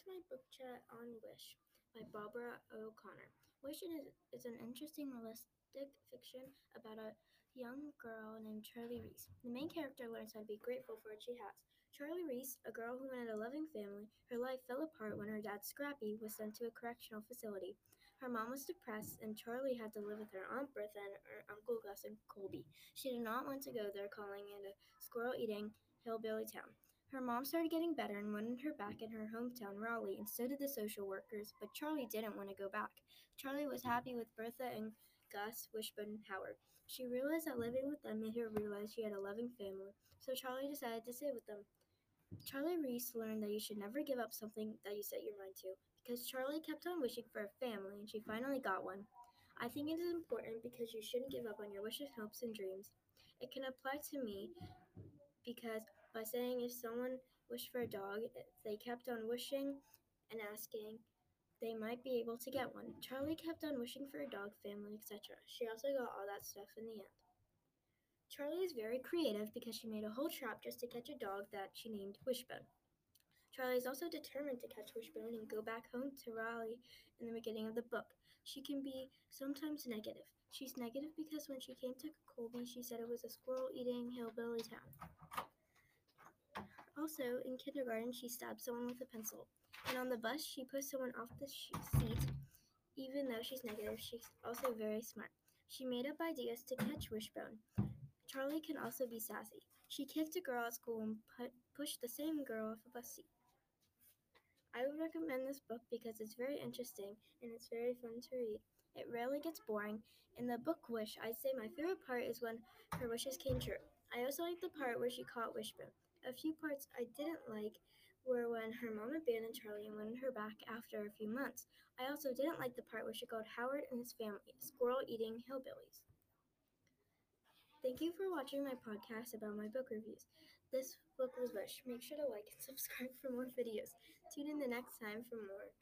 to my book chat on Wish by Barbara O'Connor. Wish is, is an interesting realistic fiction about a young girl named Charlie Reese. The main character learns how to be grateful for what she has. Charlie Reese, a girl who wanted a loving family, her life fell apart when her dad, Scrappy, was sent to a correctional facility. Her mom was depressed, and Charlie had to live with her Aunt Bertha and her Uncle Gus and Colby. She did not want to go there, calling it a squirrel eating hillbilly town. Her mom started getting better and wanted her back in her hometown, Raleigh, and so did the social workers, but Charlie didn't want to go back. Charlie was happy with Bertha and Gus, Wishbone, and Howard. She realized that living with them made her realize she had a loving family, so Charlie decided to stay with them. Charlie Reese learned that you should never give up something that you set your mind to, because Charlie kept on wishing for a family and she finally got one. I think it is important because you shouldn't give up on your wishes, hopes, and dreams. It can apply to me because by saying if someone wished for a dog, if they kept on wishing and asking, they might be able to get one. Charlie kept on wishing for a dog, family, etc. She also got all that stuff in the end. Charlie is very creative because she made a whole trap just to catch a dog that she named Wishbone. Charlie is also determined to catch Wishbone and go back home to Raleigh in the beginning of the book. She can be sometimes negative. She's negative because when she came to Colby, she said it was a squirrel eating hillbilly town. Also, in kindergarten, she stabbed someone with a pencil. And on the bus, she pushed someone off the seat. Even though she's negative, she's also very smart. She made up ideas to catch Wishbone. Charlie can also be sassy. She kicked a girl at school and put, pushed the same girl off a bus seat. I would recommend this book because it's very interesting and it's very fun to read. It rarely gets boring. In the book Wish, I'd say my favorite part is when her wishes came true. I also like the part where she caught Wishbone. A few parts I didn't like were when her mom abandoned Charlie and wanted her back after a few months. I also didn't like the part where she called Howard and his family squirrel eating hillbillies. Thank you for watching my podcast about my book reviews. This book was Wish. Make sure to like and subscribe for more videos. Tune in the next time for more.